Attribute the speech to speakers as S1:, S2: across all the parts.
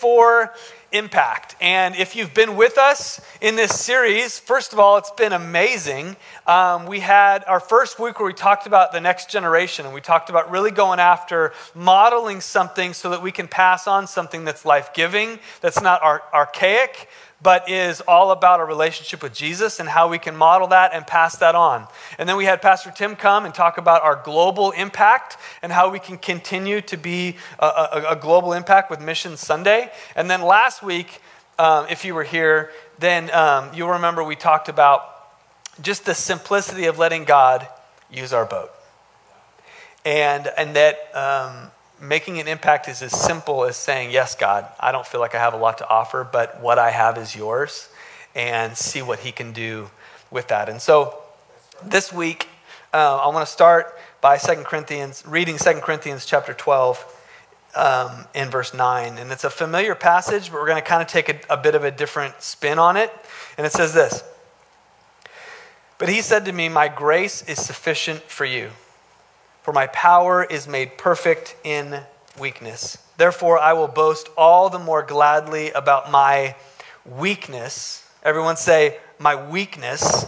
S1: for impact. And if you've been with us in this series, first of all, it's been amazing. Um, we had our first week where we talked about the next generation, and we talked about really going after modeling something so that we can pass on something that's life giving, that's not ar- archaic, but is all about a relationship with Jesus and how we can model that and pass that on. And then we had Pastor Tim come and talk about our global impact and how we can continue to be a, a, a global impact with Mission Sunday. And then last week, um, if you were here, then um, you'll remember we talked about just the simplicity of letting God use our boat. And, and that um, making an impact is as simple as saying, Yes, God, I don't feel like I have a lot to offer, but what I have is yours, and see what He can do with that. And so this week, uh, I want to start by 2 Corinthians, reading 2 Corinthians chapter 12. Um, in verse 9. And it's a familiar passage, but we're going to kind of take a, a bit of a different spin on it. And it says this But he said to me, My grace is sufficient for you for my power is made perfect in weakness. Therefore, I will boast all the more gladly about my weakness. Everyone say, my weakness,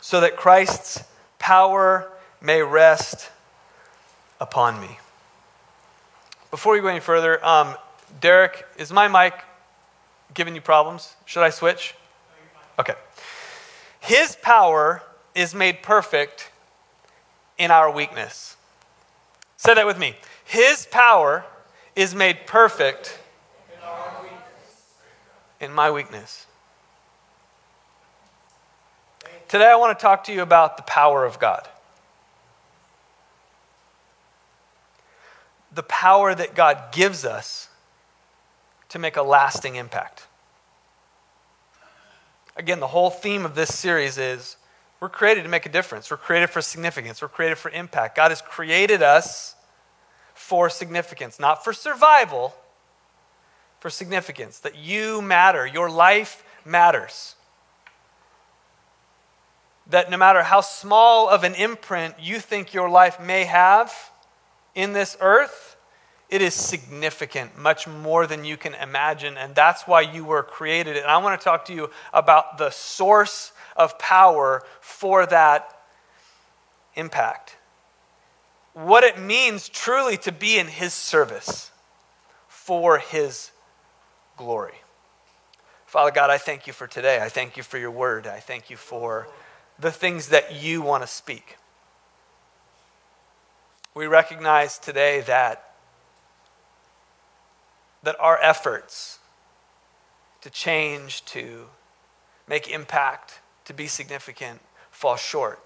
S1: so that Christ's power may rest upon me. Before we go any further, um, Derek, is my mic giving you problems? Should I switch? Okay. His power is made perfect in our weakness. Say that with me. His power is made perfect in, in my weakness. Today, I want to talk to you about the power of God. The power that God gives us to make a lasting impact. Again, the whole theme of this series is we're created to make a difference. We're created for significance. We're created for impact. God has created us for significance, not for survival, for significance. That you matter. Your life matters. That no matter how small of an imprint you think your life may have in this earth, it is significant, much more than you can imagine. And that's why you were created. And I want to talk to you about the source of power for that impact. What it means truly to be in His service for His glory. Father God, I thank you for today. I thank you for your word. I thank you for the things that you want to speak. We recognize today that, that our efforts to change, to make impact, to be significant fall short.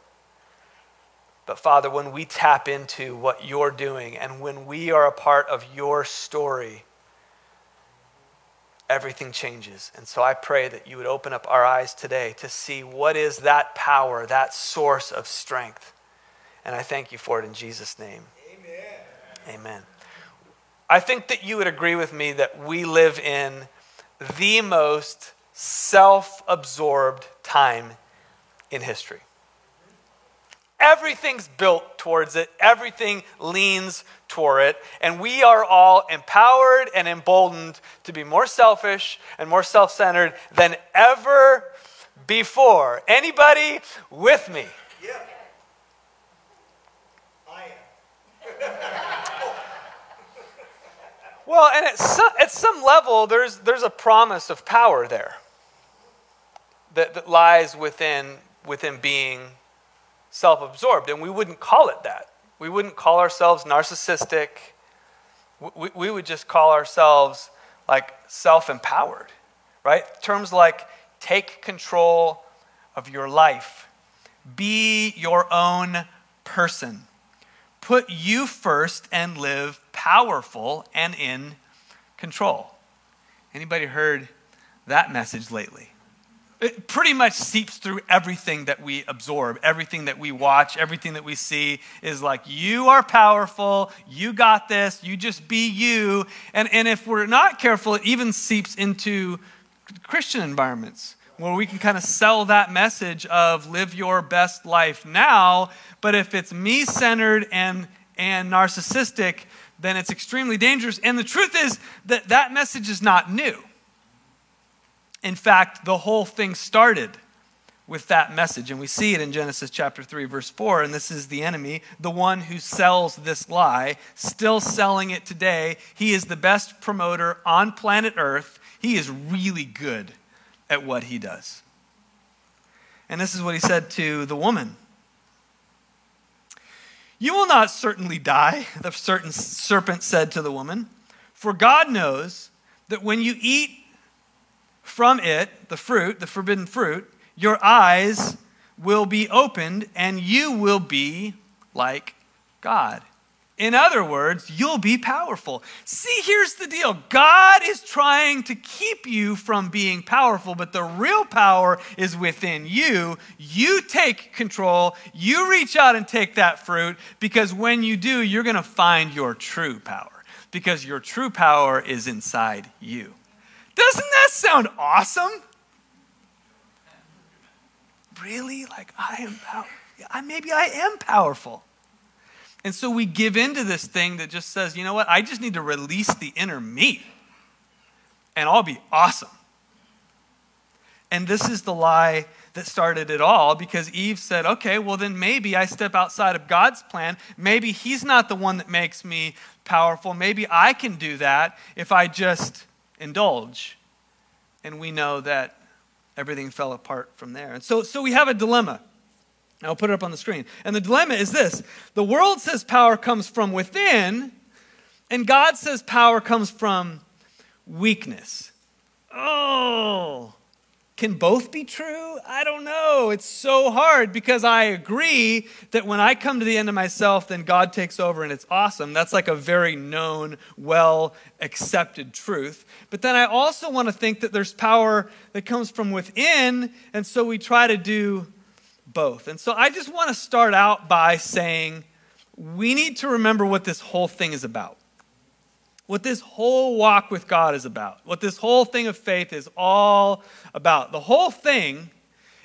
S1: But Father, when we tap into what you're doing and when we are a part of your story, everything changes. And so I pray that you would open up our eyes today to see what is that power, that source of strength. And I thank you for it in Jesus' name. Amen. Amen. I think that you would agree with me that we live in the most self absorbed time in history. Everything's built towards it, everything leans toward it, and we are all empowered and emboldened to be more selfish and more self centered than ever before. Anybody with me? Yeah. I am. well, and at some, at some level, there's, there's a promise of power there that, that lies within, within being self absorbed. And we wouldn't call it that. We wouldn't call ourselves narcissistic. We, we would just call ourselves like self empowered, right? Terms like take control of your life, be your own person, put you first and live powerful and in control. Anybody heard that message lately? It pretty much seeps through everything that we absorb, everything that we watch, everything that we see is like, you are powerful, you got this, you just be you. And, and if we're not careful, it even seeps into Christian environments where we can kind of sell that message of live your best life now. But if it's me centered and, and narcissistic, then it's extremely dangerous. And the truth is that that message is not new. In fact, the whole thing started with that message. And we see it in Genesis chapter 3, verse 4. And this is the enemy, the one who sells this lie, still selling it today. He is the best promoter on planet Earth. He is really good at what he does. And this is what he said to the woman You will not certainly die, the certain serpent said to the woman, for God knows that when you eat from it, the fruit, the forbidden fruit, your eyes will be opened and you will be like God. In other words, you'll be powerful. See, here's the deal God is trying to keep you from being powerful, but the real power is within you. You take control, you reach out and take that fruit, because when you do, you're going to find your true power, because your true power is inside you. Doesn't that sound awesome? Really? Like, I am powerful. Maybe I am powerful. And so we give into this thing that just says, you know what? I just need to release the inner me and I'll be awesome. And this is the lie that started it all because Eve said, okay, well, then maybe I step outside of God's plan. Maybe He's not the one that makes me powerful. Maybe I can do that if I just indulge. And we know that everything fell apart from there. And so, so we have a dilemma. I'll put it up on the screen. And the dilemma is this the world says power comes from within, and God says power comes from weakness. Oh, can both be true? I don't know. It's so hard because I agree that when I come to the end of myself, then God takes over and it's awesome. That's like a very known, well accepted truth. But then I also want to think that there's power that comes from within, and so we try to do both. And so I just want to start out by saying we need to remember what this whole thing is about. What this whole walk with God is about. What this whole thing of faith is all about. The whole thing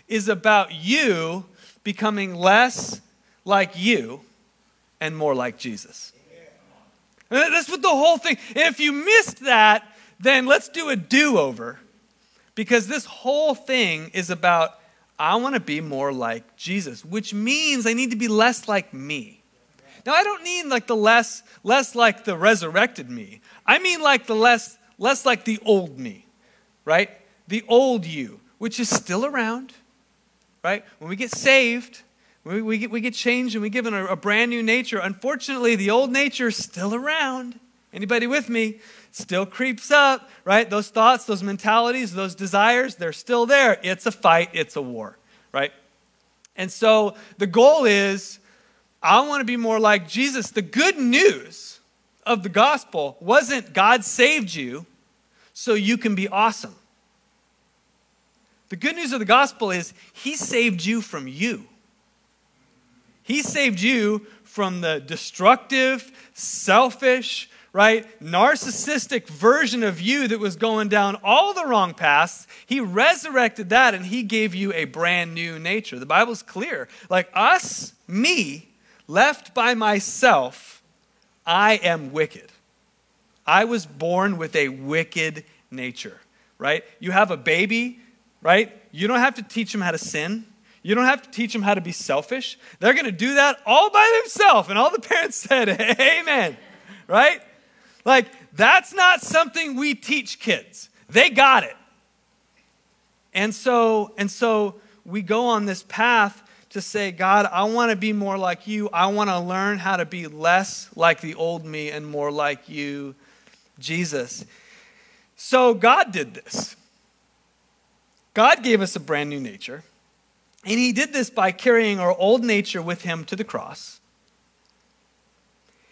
S1: is about you becoming less like you and more like Jesus. And That's what the whole thing. If you missed that, then let's do a do over because this whole thing is about I want to be more like Jesus, which means I need to be less like me. Now, I don't mean like the less, less like the resurrected me. I mean like the less, less like the old me, right? The old you, which is still around, right? When we get saved, we, we, get, we get changed and we given a, a brand new nature. Unfortunately, the old nature is still around. Anybody with me? Still creeps up, right? Those thoughts, those mentalities, those desires, they're still there. It's a fight, it's a war, right? And so the goal is I want to be more like Jesus. The good news of the gospel wasn't God saved you so you can be awesome. The good news of the gospel is He saved you from you. He saved you from the destructive, selfish, right, narcissistic version of you that was going down all the wrong paths. He resurrected that and he gave you a brand new nature. The Bible's clear. Like us, me, left by myself, I am wicked. I was born with a wicked nature, right? You have a baby, right? You don't have to teach them how to sin. You don't have to teach them how to be selfish. They're going to do that all by themselves. And all the parents said, Amen. Right? Like, that's not something we teach kids. They got it. And so, and so we go on this path to say, God, I want to be more like you. I want to learn how to be less like the old me and more like you, Jesus. So God did this. God gave us a brand new nature. And he did this by carrying our old nature with him to the cross.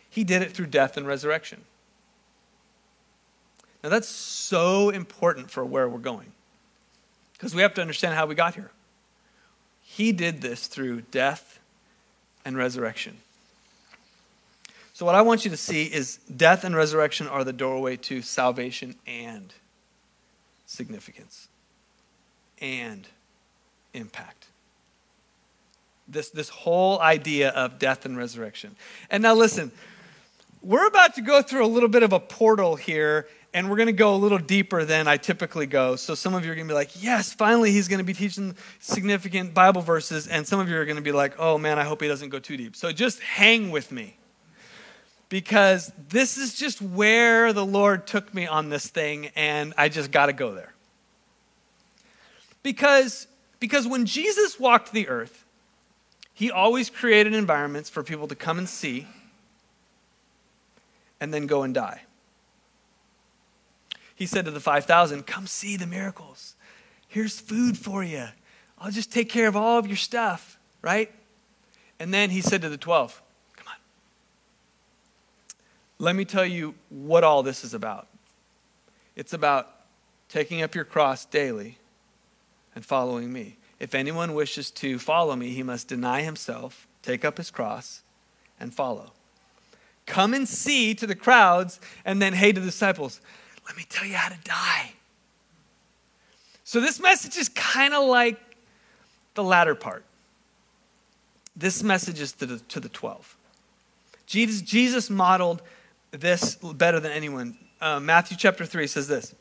S1: He did it through death and resurrection. Now, that's so important for where we're going because we have to understand how we got here. He did this through death and resurrection. So, what I want you to see is death and resurrection are the doorway to salvation and significance and impact. This, this whole idea of death and resurrection. And now, listen, we're about to go through a little bit of a portal here, and we're going to go a little deeper than I typically go. So some of you are going to be like, yes, finally he's going to be teaching significant Bible verses. And some of you are going to be like, oh man, I hope he doesn't go too deep. So just hang with me. Because this is just where the Lord took me on this thing, and I just got to go there. Because, because when Jesus walked the earth, he always created environments for people to come and see and then go and die. He said to the 5,000, Come see the miracles. Here's food for you. I'll just take care of all of your stuff, right? And then he said to the 12, Come on. Let me tell you what all this is about. It's about taking up your cross daily and following me. If anyone wishes to follow me, he must deny himself, take up his cross, and follow. Come and see to the crowds, and then, hey, to the disciples, let me tell you how to die. So, this message is kind of like the latter part. This message is to the, to the 12. Jesus, Jesus modeled this better than anyone. Uh, Matthew chapter 3 says this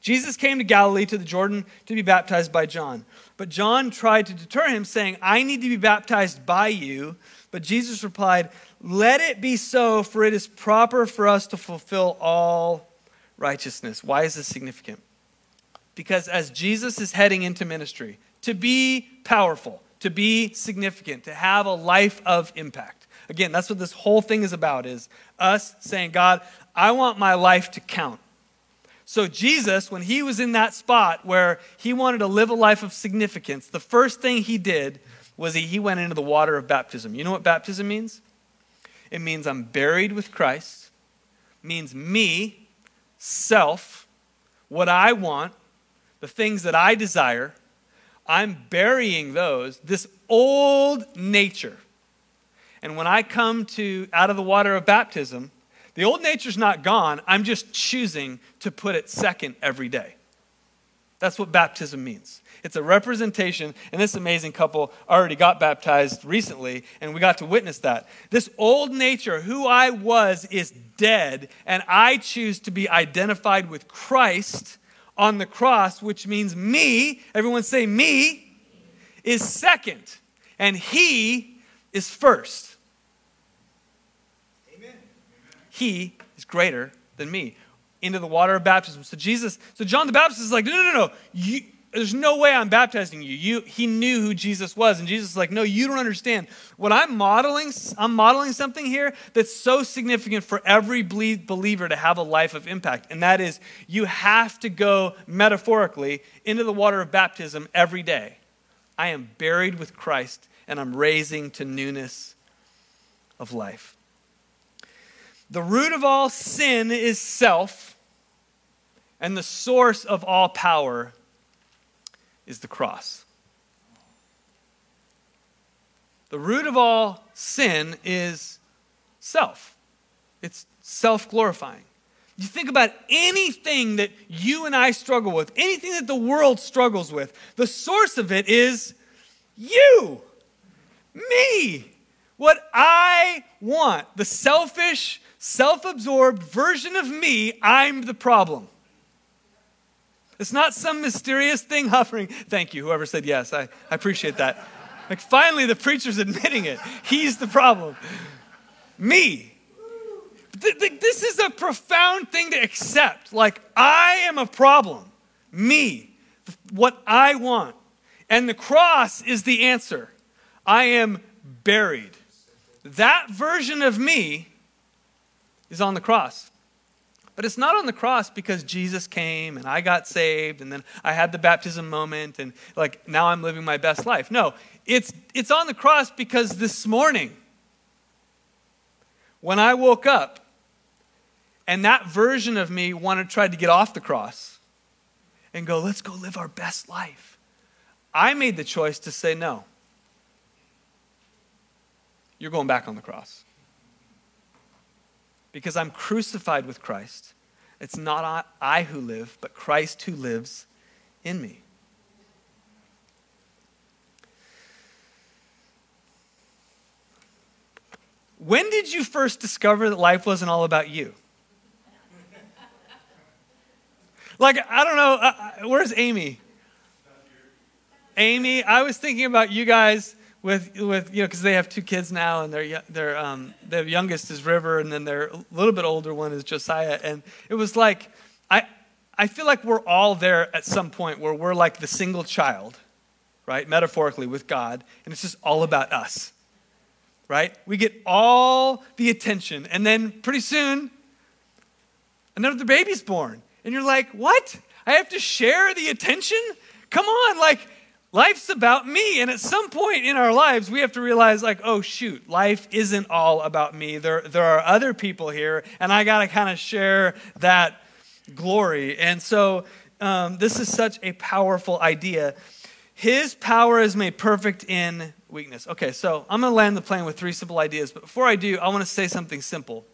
S1: Jesus came to Galilee to the Jordan to be baptized by John. But John tried to deter him, saying, I need to be baptized by you. But Jesus replied, let it be so, for it is proper for us to fulfill all righteousness. Why is this significant? Because as Jesus is heading into ministry, to be powerful, to be significant, to have a life of impact. Again, that's what this whole thing is about is us saying, God, I want my life to count. So Jesus, when he was in that spot where he wanted to live a life of significance, the first thing he did was he, he went into the water of baptism. You know what baptism means? It means I'm buried with Christ. Means me, self, what I want, the things that I desire. I'm burying those, this old nature. And when I come to out of the water of baptism, the old nature's not gone. I'm just choosing to put it second every day. That's what baptism means. It's a representation, and this amazing couple already got baptized recently, and we got to witness that. This old nature, who I was, is dead, and I choose to be identified with Christ on the cross, which means me, everyone say me, is second, and he is first. Amen. He is greater than me into the water of baptism. So Jesus, so John the Baptist is like, no, no, no, no. You, there's no way I'm baptizing you. you. He knew who Jesus was. And Jesus is like, no, you don't understand. What I'm modeling, I'm modeling something here that's so significant for every believer to have a life of impact. And that is, you have to go metaphorically into the water of baptism every day. I am buried with Christ and I'm raising to newness of life. The root of all sin is self, and the source of all power is the cross. The root of all sin is self, it's self glorifying. You think about anything that you and I struggle with, anything that the world struggles with, the source of it is you, me, what I want. The selfish, self absorbed version of me, I'm the problem. It's not some mysterious thing hovering. Thank you, whoever said yes. I, I appreciate that. Like, finally, the preacher's admitting it. He's the problem. Me. This is a profound thing to accept. Like, I am a problem. Me. What I want. And the cross is the answer. I am buried. That version of me is on the cross. But it's not on the cross because Jesus came and I got saved and then I had the baptism moment and like now I'm living my best life. No, it's, it's on the cross because this morning, when I woke up and that version of me wanted to try to get off the cross and go, let's go live our best life, I made the choice to say no. You're going back on the cross because I'm crucified with Christ. It's not I who live, but Christ who lives in me. when did you first discover that life wasn't all about you? Like, I don't know, uh, uh where's Amy? Amy, I was thinking about you guys with, with you know, because they have two kids now, and their, their, um, their youngest is River, and then their little bit older one is Josiah. And it was like, I, I feel like we're all there at some point where we're like the single child, right? Metaphorically with God, and it's just all about us, right? We get all the attention, and then pretty soon, another baby's born. And you're like, what? I have to share the attention? Come on, like, life's about me. And at some point in our lives, we have to realize, like, oh, shoot, life isn't all about me. There, there are other people here, and I got to kind of share that glory. And so, um, this is such a powerful idea. His power is made perfect in weakness. Okay, so I'm going to land the plane with three simple ideas. But before I do, I want to say something simple.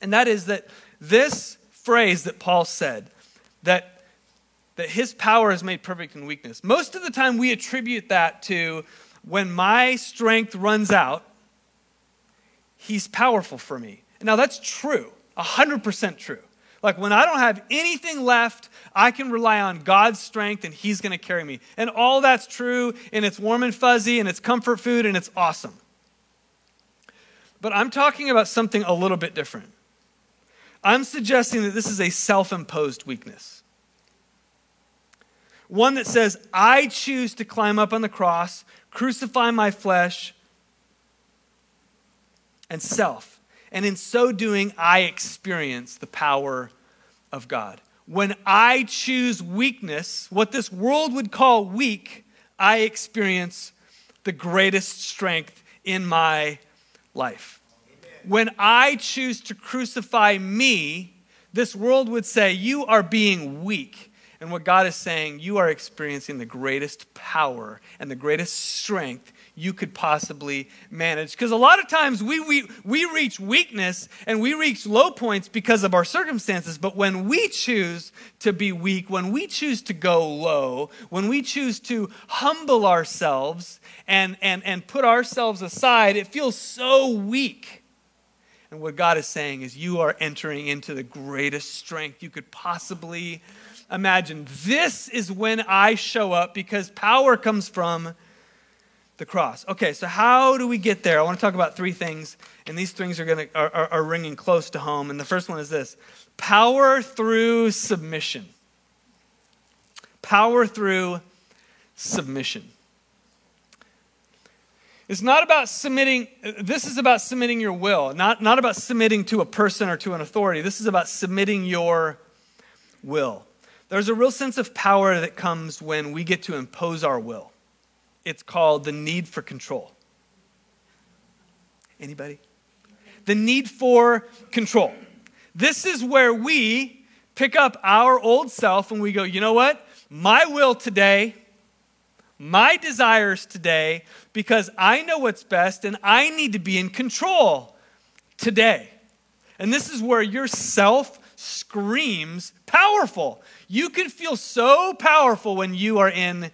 S1: And that is that this phrase that Paul said that, that his power is made perfect in weakness. Most of the time, we attribute that to when my strength runs out, he's powerful for me. Now, that's true, 100% true. Like when I don't have anything left, I can rely on God's strength and He's going to carry me. And all that's true, and it's warm and fuzzy, and it's comfort food, and it's awesome. But I'm talking about something a little bit different. I'm suggesting that this is a self imposed weakness. One that says, I choose to climb up on the cross, crucify my flesh and self. And in so doing, I experience the power of God. When I choose weakness, what this world would call weak, I experience the greatest strength in my life when I choose to crucify me, this world would say, You are being weak. And what God is saying, you are experiencing the greatest power and the greatest strength you could possibly manage. Because a lot of times we, we, we reach weakness and we reach low points because of our circumstances. But when we choose to be weak, when we choose to go low, when we choose to humble ourselves and, and, and put ourselves aside, it feels so weak. And what God is saying is, you are entering into the greatest strength you could possibly imagine. This is when I show up because power comes from the cross. Okay, so how do we get there? I want to talk about three things, and these things are, gonna, are, are, are ringing close to home. And the first one is this power through submission. Power through submission. It's not about submitting, this is about submitting your will, not, not about submitting to a person or to an authority. This is about submitting your will. There's a real sense of power that comes when we get to impose our will. It's called the need for control. Anybody? The need for control. This is where we pick up our old self and we go, you know what? My will today my desires today because I know what's best and I need to be in control today. And this is where your self screams powerful. You can feel so powerful when you are in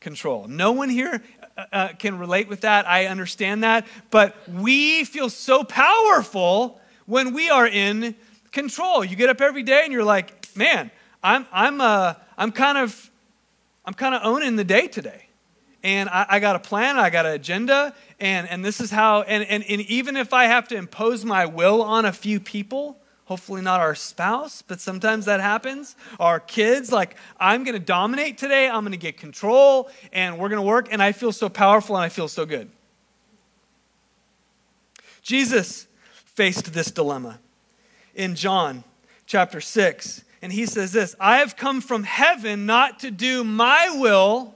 S1: control. No one here uh, uh can relate with that. I understand that. But we feel so powerful when we are in control. You get up every day and you're like, man, I'm, I'm, uh, I'm kind of I'm kind of owning the day today. And I, I, got a plan, I got an agenda, and, and this is how, and, and, and even if I have to impose my will on a few people, hopefully not our spouse, but sometimes that happens, our kids, like, I'm going to dominate today, I'm going to get control, and we're going to work, and I feel so powerful and I feel so good. Jesus faced this dilemma in John chapter 6. And he says this I have come from heaven not to do my will,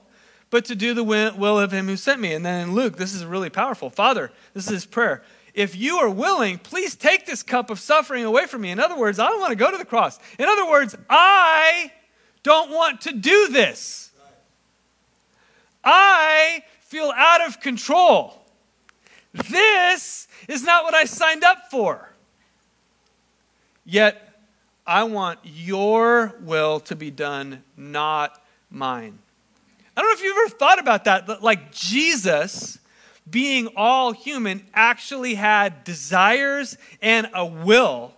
S1: but to do the will of him who sent me. And then in Luke, this is really powerful. Father, this is his prayer. If you are willing, please take this cup of suffering away from me. In other words, I don't want to go to the cross. In other words, I don't want to do this. I feel out of control. This is not what I signed up for. Yet, I want your will to be done, not mine. I don't know if you've ever thought about that, but like Jesus being all human, actually had desires and a will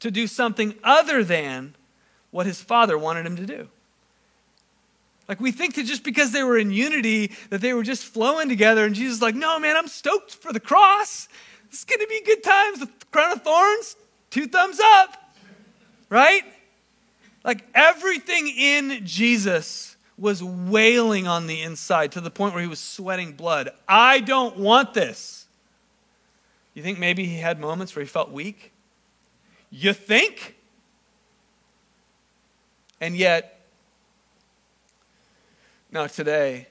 S1: to do something other than what his father wanted him to do. Like we think that just because they were in unity, that they were just flowing together, and Jesus is like, no, man, I'm stoked for the cross. It's gonna be good times. The crown of thorns, two thumbs up. Right? Like everything in Jesus was wailing on the inside to the point where he was sweating blood. I don't want this. You think maybe he had moments where he felt weak? You think? And yet, now today,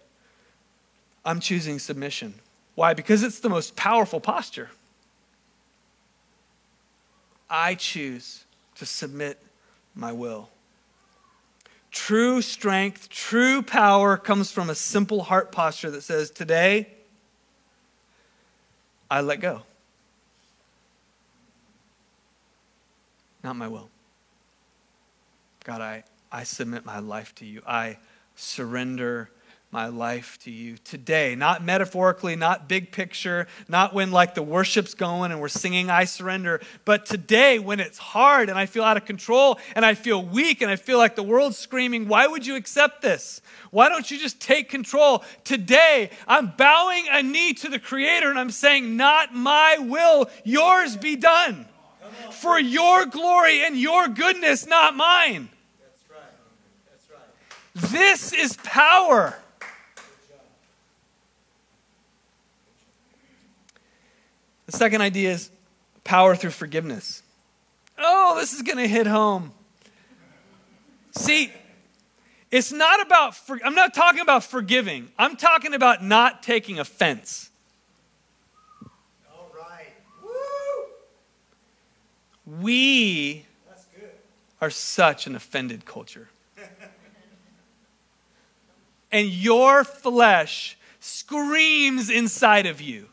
S1: I'm choosing submission. Why? Because it's the most powerful posture. I choose to submit my will. True strength, true power comes from a simple heart posture that says, Today, I let go. Not my will. God, I, I submit my life to you. I surrender my life to you today. Not metaphorically, not big picture, not when like the worship's going and we're singing I surrender, but today when it's hard and I feel out of control and I feel weak and I feel like the world's screaming, why would you accept this? Why don't you just take control? Today, I'm bowing a knee to the Creator and I'm saying, Not my will, yours be done. For your glory and your goodness, not mine. That's right. That's right. This is power. The second idea is power through forgiveness. Oh, this is going to hit home. See, it's not about, for, I'm not talking about forgiving, I'm talking about not taking offense.
S2: All right.
S1: Woo! We are such an offended culture. and your flesh screams inside of you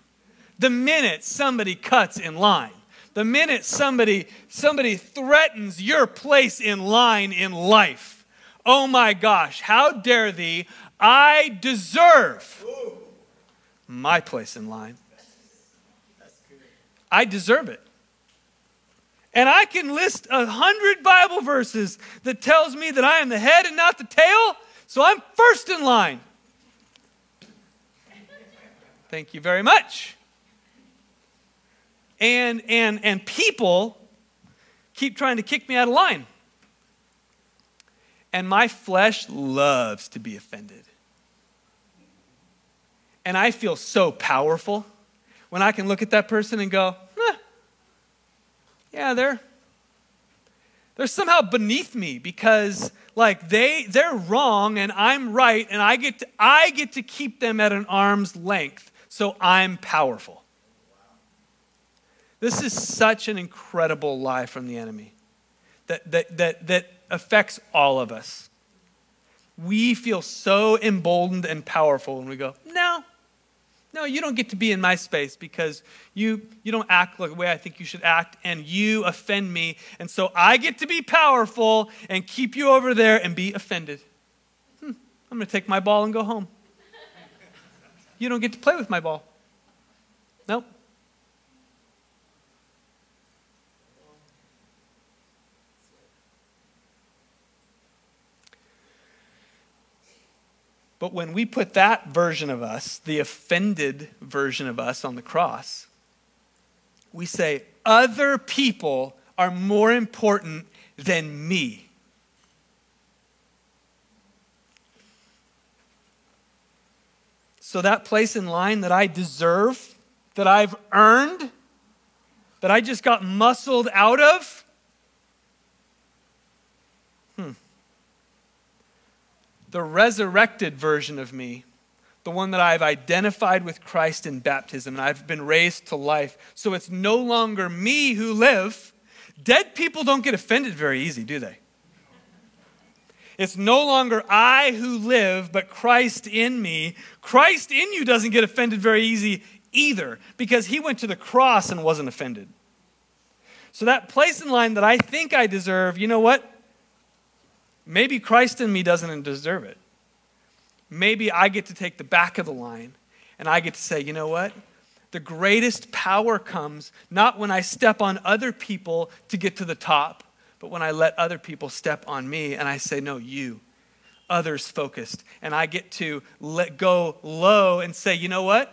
S1: the minute somebody cuts in line, the minute somebody, somebody threatens your place in line in life, oh my gosh, how dare thee, I deserve my place in line. I deserve it. And I can list a hundred Bible verses that tells me that I am the head and not the tail, so I'm first in line. Thank you very much and and and people keep trying to kick me out of line. And my flesh loves to be offended. And I feel so powerful when I can look at that person and go, eh, yeah, they're they're somehow beneath me because like they they're wrong and I'm right and I get to, I get to keep them at an arm's length. So I'm powerful. This is such an incredible lie from the enemy that, that, that, that affects all of us. We feel so emboldened and powerful when we go, no, no, you don't get to be in my space because you, you don't act like the way I think you should act and you offend me. And so I get to be powerful and keep you over there and be offended. Hmm, I'm going to take my ball and go home. You don't get to play with my ball. Nope. But when we put that version of us, the offended version of us on the cross, we say, other people are more important than me. So, that place in line that I deserve, that I've earned, that I just got muscled out of, the resurrected version of me, the one that I've identified with Christ in baptism and I've been raised to life. So it's no longer me who live. Dead people don't get offended very easy, do they? It's no longer I who live, but Christ in me. Christ in you doesn't get offended very easy either because he went to the cross and wasn't offended. So, that place in line that I think I deserve, you know what? Maybe Christ in me doesn't deserve it. Maybe I get to take the back of the line And I get to say, you know what? The greatest power comes not when I step on other people to get to the top, but when I let other people step on me and I say, no, you, others focused. And I get to let go low and say, you know what?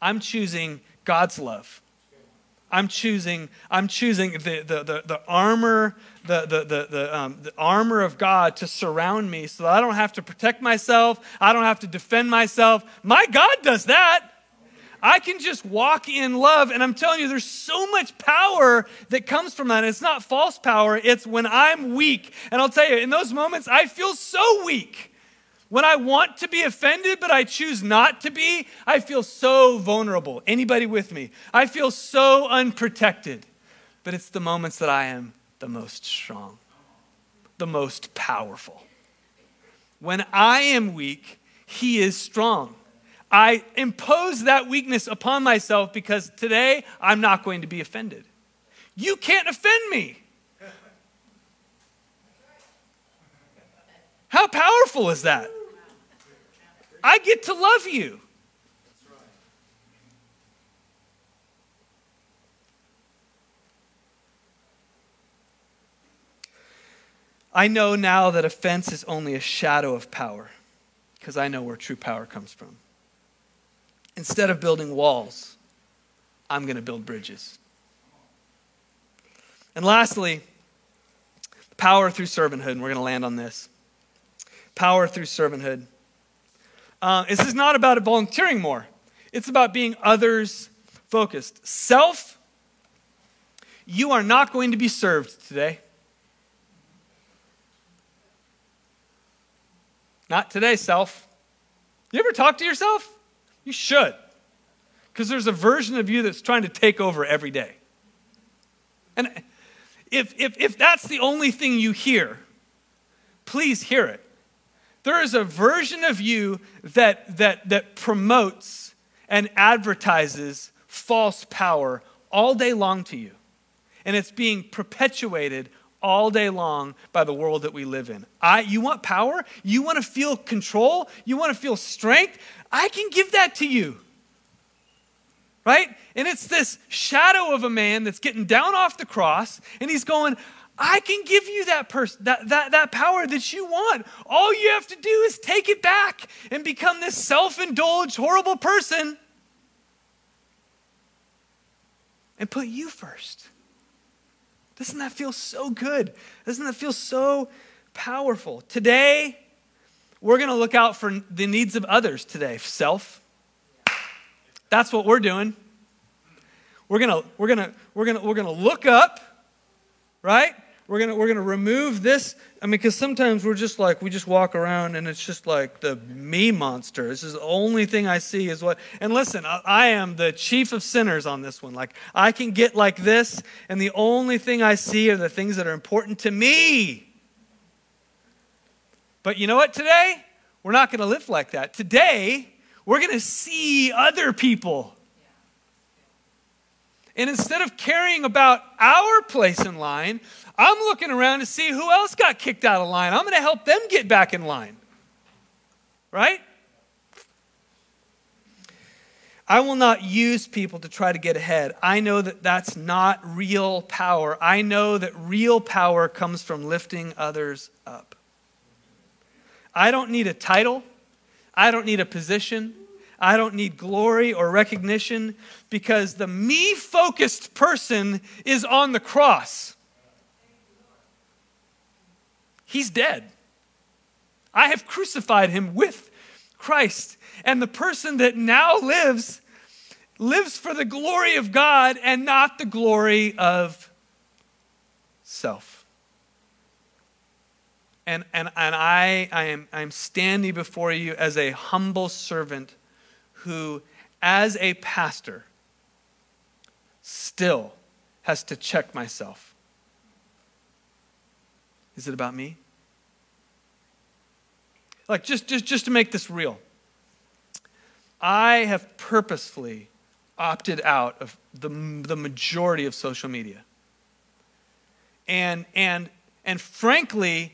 S1: I'm choosing God's love. I'm choosing, I'm choosing the, the, the, the armor, the, the, the, the, um, the armor of God to surround me so that I don't have to protect myself. I don't have to defend myself. My God does that. I can just walk in love. And I'm telling you, there's so much power that comes from that. And it's not false power, it's when I'm weak. And I'll tell you, in those moments, I feel so weak. When I want to be offended, but I choose not to be, I feel so vulnerable. Anybody with me? I feel so unprotected. But it's the moments that I am the most strong, the most powerful. When I am weak, He is strong. I impose that weakness upon myself because today I'm not going to be offended. You can't offend me. How powerful is that? I get to love you. I know now that offense is only a shadow of power because I know where true power comes from. Instead of building walls, I'm going to build bridges. And lastly, power through servanthood. And we're going to land on this. Power through servanthood. Uh, this is not about volunteering more, it's about being others focused. Self, you are not going to be served today. Not today, self. You ever talk to yourself? You should. Because there's a version of you that's trying to take over every day. And if, if, if that's the only thing you hear, please hear it. There is a version of you that, that, that promotes and advertises false power all day long to you. And it's being perpetuated all day long by the world that we live in. I, you want power? You want to feel control? You want to feel strength? I can give that to you. Right? And it's this shadow of a man that's getting down off the cross, and he's going, I can give you that person that, that, that power that you want. All you have to do is take it back and become this self-indulged, horrible person. And put you first. Doesn't that feel so good? Doesn't that feel so powerful? Today, we're going to look out for the needs of others today. Self. That's what we're doing. We're going to we're going to we're going to we're going to look up, right? We're to we're to remove this I mean because sometimes we're just like we just walk around and it's just like the me monster. This is the only thing I see is what And listen, I, I am the chief of sinners on this one. Like I can get like this and the only thing I see are the things that are important to me. But you know what today? We're not to live like that. Today, we're to see other people. And instead of caring about our place in line, I'm looking around to see who else got kicked out of line. I'm going to help them get back in line. Right? I will not use people to try to get ahead. I know that that's not real power. I know that real power comes from lifting others up. I don't need a title. I don't need a position. I don't need glory or recognition because the me focused person is on the cross. He's dead. I have crucified him with Christ. And the person that now lives, lives for the glory of God and not the glory of self. And, and, and I, I am I'm standing before you as a humble servant who, as a pastor, still has to check myself. Is it about me? Like, just, just, just to make this real, I have purposefully opted out of the, the majority of social media. And, and, and frankly,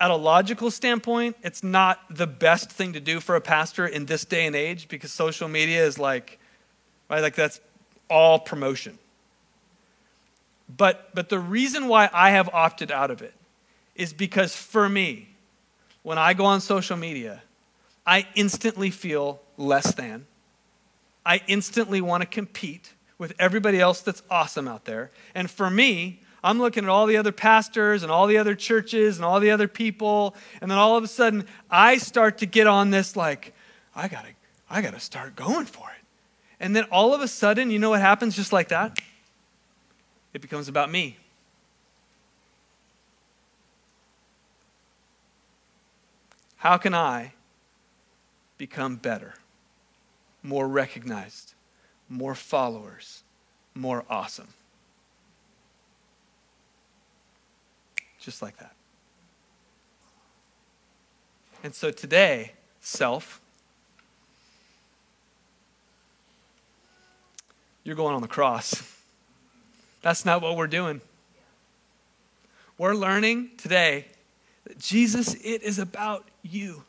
S1: at a logical standpoint, it's not the best thing to do for a pastor in this day and age because social media is like, right, like that's all promotion. But, but the reason why I have opted out of it is because for me, when I go on social media, I instantly feel less than. I instantly want to compete with everybody else that's awesome out there. And for me, I'm looking at all the other pastors and all the other churches and all the other people, and then all of a sudden I start to get on this like, I gotta, I gotta start going for it. And then all of a sudden, you know what happens just like that? It becomes about me. How can I become better, more recognized, more followers, more awesome? just like that. And so today, self, you're going on the cross. That's not what we're doing. We're learning today that Jesus, it is about you,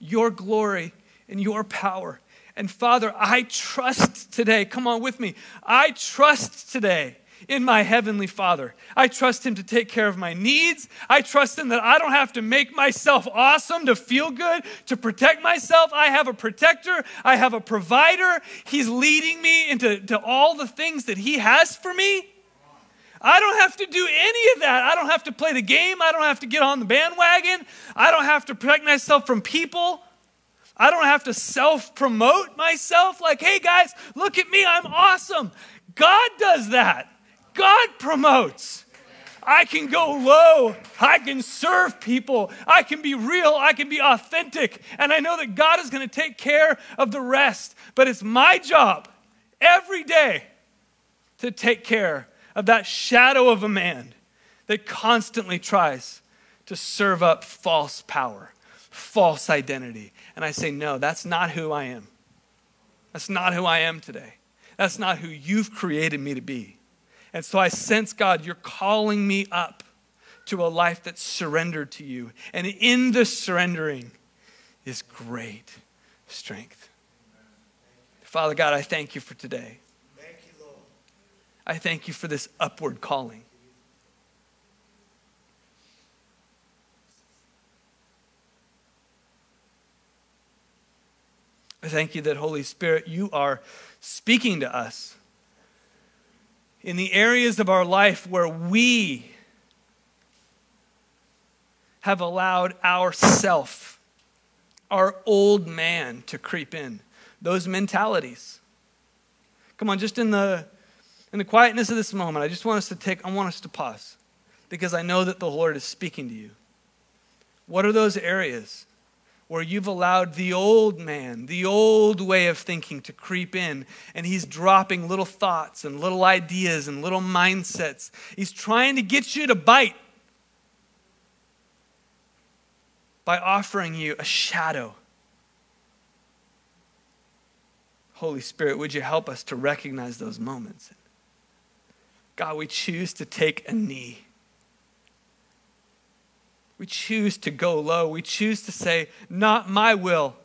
S1: your glory, and your power. And Father, I trust today, come on with me. I trust today in my Heavenly Father. I trust Him to take care of my needs. I trust Him that I don't have to make myself awesome to feel good, to protect myself. I have a protector, I have a provider. He's leading me into to all the things that He has for me. I don't have to do any of that. I don't have to play the game. I don't have to get on the bandwagon. I don't have to protect myself from people. I don't have to self promote myself like, hey guys, look at me, I'm awesome. God does that. God promotes. I can go low. I can serve people. I can be real. I can be authentic. And I know that God is going to take care of the rest. But it's my job every day to take care of that shadow of a man that constantly tries to serve up false power, false identity. And I say, no, that's not who I am. That's not who I am today. That's not who you've created me to be. And so I sense, God, you're calling me up to a life that's surrendered to you. And in the surrendering is great strength. Father God, I thank you for today.
S2: Thank you, Lord.
S1: I thank you for this upward calling. I thank you that, Holy Spirit, you are speaking to us in the areas of our life where we have allowed ourself, our old man, to creep in. Those mentalities. Come on, just in the in the quietness of this moment, I just want us to take, I want us to pause because I know that the Lord is speaking to you. What are those areas where you've allowed the old man, the old way of thinking to creep in, and he's dropping little thoughts and little ideas and little mindsets. He's trying to get you to bite by offering you a shadow. Holy Spirit, would you help us to recognize those moments? God, we choose to take a knee we choose to go low. We choose to say, Not my will,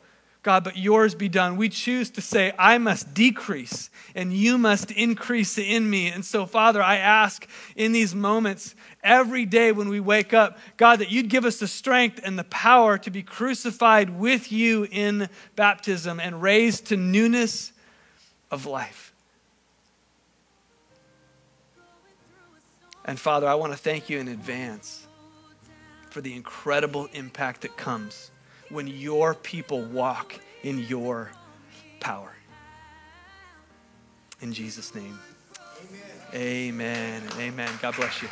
S1: God, but yours be done. We choose to say, I must decrease and you must increase in me. And so, Father, I ask in these moments, every day when we wake up, God, that you'd give us the strength and the power to be crucified with you in baptism and raised to newness of life. And Father, I want to thank you in advance for the incredible impact that comes when your people walk in your power. In Jesus' name. Amen. Amen. Amen. God bless you.